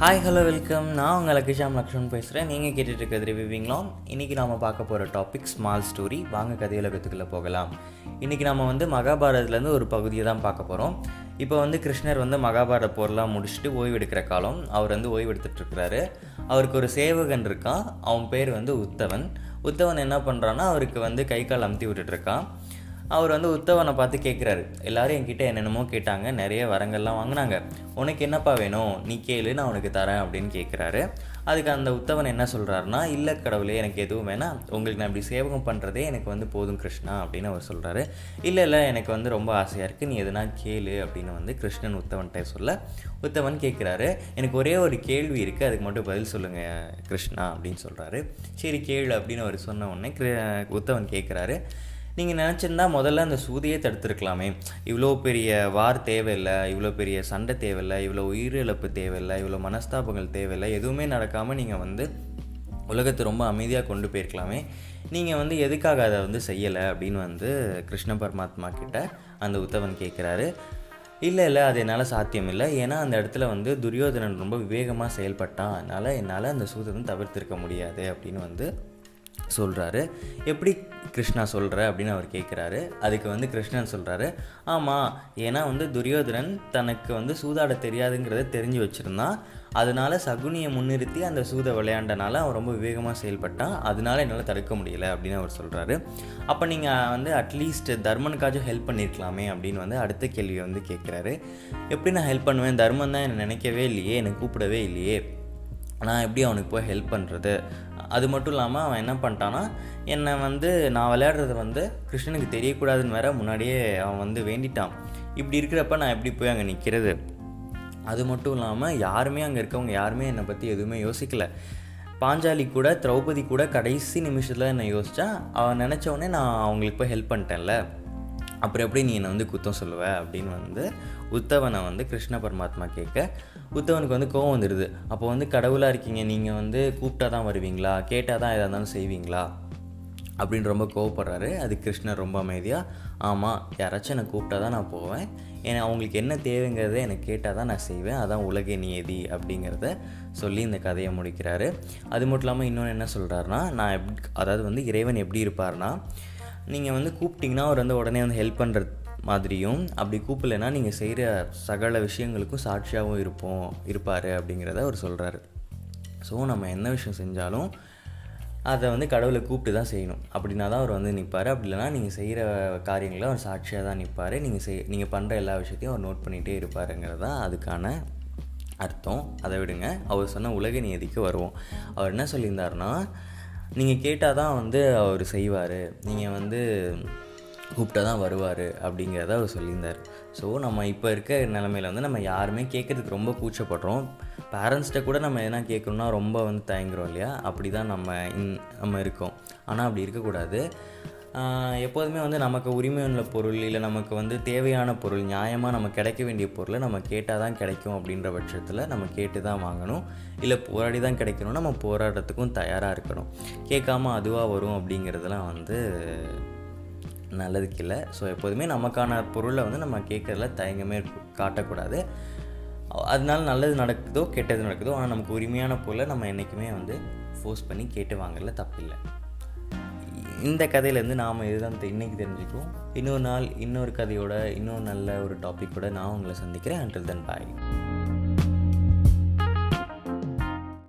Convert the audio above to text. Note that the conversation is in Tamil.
ஹாய் ஹலோ வெல்கம் நான் உங்கள் லக்கிஷாம் லக்ஷ்மன் பேசுகிறேன் நீங்கள் கேட்டுட்டு இருக்கிறது ரிவிவிங்லாம் இன்றைக்கி நாம் பார்க்க போகிற டாபிக் ஸ்மால் ஸ்டோரி வாங்க கதையுலகத்துக்குள்ளே போகலாம். இன்றைக்கி நம்ம வந்து மகாபாரதத்துலேருந்து ஒரு பகுதியை தான் பார்க்க போகிறோம் இப்போ வந்து கிருஷ்ணர் வந்து மகாபாரத போர்லாம் முடிச்சுட்டு ஓய்வு எடுக்கிற காலம். அவர் வந்து ஓய்வு அவருக்கு ஒரு சேவகன் இருக்கான். அவன் பேர் வந்து உத்தவன். உத்தவன் என்ன பண்ணுறான்னா அவருக்கு வந்து கை கால் அமுத்தி விட்டுட்ருக்கான் அவர் வந்து உத்தவனை பார்த்து கேட்குறாரு எல்லாரும் என்கிட்ட என்னென்னமோ கேட்டாங்க நிறைய வரங்கள்லாம் வாங்கினாங்க. உனக்கு என்னப்பா வேணும்? நீ கேளு நான் உனக்கு தரேன் அப்படின்னு கேட்குறாரு அதுக்கு அந்த உத்தவன் என்ன சொல்கிறாருன்னா இல்லை கடவுளே எனக்கு எதுவும் வேணாம். உங்களுக்கு நான் இப்படி சேவகம் பண்ணுறதே எனக்கு வந்து போதும் கிருஷ்ணா அப்படின்னு அவர் சொல்கிறாரு இல்லை இல்லை எனக்கு வந்து ரொம்ப ஆசையாக இருக்குது நீ எதுனா கேளு அப்படின்னு வந்து கிருஷ்ணன் உத்தவன்கிட்ட சொல்ல உத்தவன் கேட்குறாரு எனக்கு ஒரே ஒரு கேள்வி இருக்குது அதுக்கு மட்டும் பதில் சொல்லுங்கள் கிருஷ்ணா அப்படின்னு சொல்கிறாரு சரி கேளு அப்படின்னு அவர் சொன்ன உடனே கிரு- உத்தவன் கேட்குறாரு நீங்கள் நினச்சிருந்தா முதல்ல அந்த சூதியை தடுத்துருக்கலாமே. இவ்வளோ பெரிய வார் தேவையில்லை இவ்வளோ பெரிய சண்டை தேவையில்லை இவ்வளோ உயிரிழப்பு தேவையில்லை இவ்வளோ மனஸ்தாபங்கள் தேவையில்லை எதுவுமே நடக்காமல் நீங்கள் வந்து உலகத்தை ரொம்ப அமைதியாக கொண்டு போயிருக்கலாமே. நீங்கள் வந்து எதுக்காக அதை வந்து செய்யலை அப்படின்னு வந்து கிருஷ்ண பரமாத்மா கிட்ட அந்த உத்தவன் கேட்குறாரு. இல்லை இல்லை அது என்னால் சாத்தியம் இல்லை ஏன்னா அந்த இடத்துல வந்து துரியோதனன் ரொம்ப விவேகமாக செயல்பட்டான். அதனால் என்னால் அந்த சூதனை தவிர்த்திருக்க முடியாது அப்படின்னு வந்து சொல்கிறாரு எப்படி கிருஷ்ணா சொல்கிற அப்படின்னு அவர் கேட்குறாரு அதுக்கு வந்து கிருஷ்ணன் சொல்கிறாரு ஆமாம் ஏன்னா வந்து துரியோதனன் தனக்கு வந்து சூதாட தெரியாதுங்கிறத தெரிஞ்சு வச்சுருந்தான். அதனால சகுனியை முன்னிறுத்தி அந்த சூதை விளையாண்டனால அவன் ரொம்ப விவேகமாக செயல்பட்டான். அதனால என்னால் தடுக்க முடியல அப்படின்னு அவர் சொல்கிறாரு அப்போ நீங்கள் வந்து அட்லீஸ்ட் தர்மனுக்காச்சும் ஹெல்ப் பண்ணியிருக்கலாமே அப்படின்னு வந்து அடுத்த கேள்வியை வந்து கேட்குறாரு எப்படி நான் ஹெல்ப் பண்ணுவேன்? தர்மன் தான் என்னை நினைக்கவே இல்லையே என்னை கூப்பிடவே இல்லையே. நான் எப்படி அவனுக்கு போய் ஹெல்ப் பண்ணுறது அது மட்டும் இல்லாமல் அவன் என்ன பண்ணிட்டான்னா என்னை வந்து நான் விளையாடுறது வந்து கிருஷ்ணனுக்கு தெரியக்கூடாதுன்னு வேற முன்னாடியே அவன் வந்து வேண்டிட்டான். இப்படி இருக்கிறப்ப நான் எப்படி போய் அங்கே நிற்கிறது அது மட்டும் இல்லாமல் யாருமே அங்கே இருக்கவங்க யாருமே என்னை பற்றி எதுவுமே யோசிக்கல. பாஞ்சாலி கூட திரௌபதி கூட கடைசி நிமிஷத்தில் என்னை யோசித்தா அவன் நினச்சவொடனே நான் அவங்களுக்கு போய் ஹெல்ப் பண்ணிட்டேன்ல. அப்புறம் எப்படி நீ என்னை வந்து குத்தம் சொல்லுவ? அப்படின்னு வந்து உத்தவனை வந்து கிருஷ்ண பரமாத்மா கேட்க உத்தவனுக்கு வந்து கோவம் வந்துடுது. அப்போ வந்து கடவுளாக இருக்கீங்க நீங்கள் வந்து கூப்பிட்டா தான் வருவீங்களா? கேட்டால் தான் எதாக இருந்தாலும் செய்வீங்களா? அப்படின்னு ரொம்ப கோவப்படுறாரு. அது கிருஷ்ணர் ரொம்ப அமைதியாக ஆமாம் யாராச்சும் என்னை கூப்பிட்டா தான் நான் போவேன். ஏன்னா அவங்களுக்கு என்ன தேவைங்கிறத எனக்கு கேட்டால் தான் நான் செய்வேன். அதான் உலக நியதி அப்படிங்கிறத சொல்லி இந்த கதையை முடிக்கிறாரு. அது மட்டும் இல்லாமல் இன்னொன்று என்ன சொல்கிறாருன்னா நான் எப் அதாவது வந்து இறைவன் எப்படி இருப்பார்னா நீங்கள் வந்து கூப்பிட்டிங்கன்னா அவர் வந்து உடனே வந்து ஹெல்ப் பண்ணுற மாதிரியும் அப்படி கூப்பிடலைன்னா நீங்கள் செய்கிற சகல விஷயங்களுக்கும் சாட்சியாகவும் இருப்போம் இருப்பார் அப்படிங்கிறத அவர் சொல்கிறாரு ஸோ நம்ம என்ன விஷயம் செஞ்சாலும் அதை வந்து கடவுளை கூப்பிட்டு தான் செய்யணும். அப்படின்னா தான் அவர் வந்து நிற்பார் அப்படி இல்லைனா நீங்கள் செய்கிற காரியங்களில் அவர் சாட்சியாக தான் நிற்பார் நீங்கள் செய் நீங்கள் பண்ணுற எல்லா விஷயத்தையும் அவர் நோட் பண்ணிகிட்டே இருப்பாருங்கிறது தான் அதுக்கான அர்த்தம். அதை விடுங்க. அவர் சொன்ன உலக நியதிக்கு வருவோம். அவர் என்ன சொல்லியிருந்தாருன்னா நீங்கள் கேட்டால் தான் வந்து அவர் செய்வார். நீங்கள் வந்து கூப்பிட்டா தான் வருவார் அப்படிங்கிறத அவர் சொல்லியிருந்தார். ஸோ நம்ம இப்போ இருக்க நிலமையில வந்து நம்ம யாருமே கேட்கறதுக்கு ரொம்ப கூச்சப்படுறோம். பேரண்ட்ஸ்கிட்ட கூட நம்ம எதனா கேட்கணுன்னா ரொம்ப வந்து தயங்குறோம் இல்லையா? அப்படி தான் நம்ம இன் நம்ம இருக்கோம். ஆனால் அப்படி இருக்கக்கூடாது. எப்போதுமே வந்து நமக்கு உரிமை உள்ள பொருள் இல்லை நமக்கு வந்து தேவையான பொருள் நியாயமாக நம்ம கிடைக்க வேண்டிய பொருளை நம்ம கேட்டால் தான் கிடைக்கும் அப்படின்ற பட்சத்தில் நம்ம கேட்டு தான் வாங்கணும். இல்லை போராடி தான் கிடைக்கணும்னா நம்ம போராடுறதுக்கும் தயாராக இருக்கணும். கேட்காம அதுவாக வரும் அப்படிங்கிறதெல்லாம் வந்து நல்லதுக்கு இல்லை ஸோ எப்போதுமே நமக்கான பொருளை வந்து நம்ம கேட்குறதுல தயங்கமே காட்டக்கூடாது. அதனால நல்லது நடக்குதோ கெட்டது நடக்குதோ ஆனால் நமக்கு உரிமையான பொருளை நம்ம என்றைக்குமே வந்து ஃபோர்ஸ் பண்ணி கேட்டு வாங்கல தப்பில்லை. இந்த கதையிலேருந்து நாம் இதுதான் இன்றைக்கி தெரிஞ்சுக்குவோம். இன்னொரு நாள் இன்னொரு கதையோட இன்னொரு நல்ல ஒரு டாப்பிக்கோட நான் உங்களை சந்திக்கிறேன். அண்டில் தென் பாய்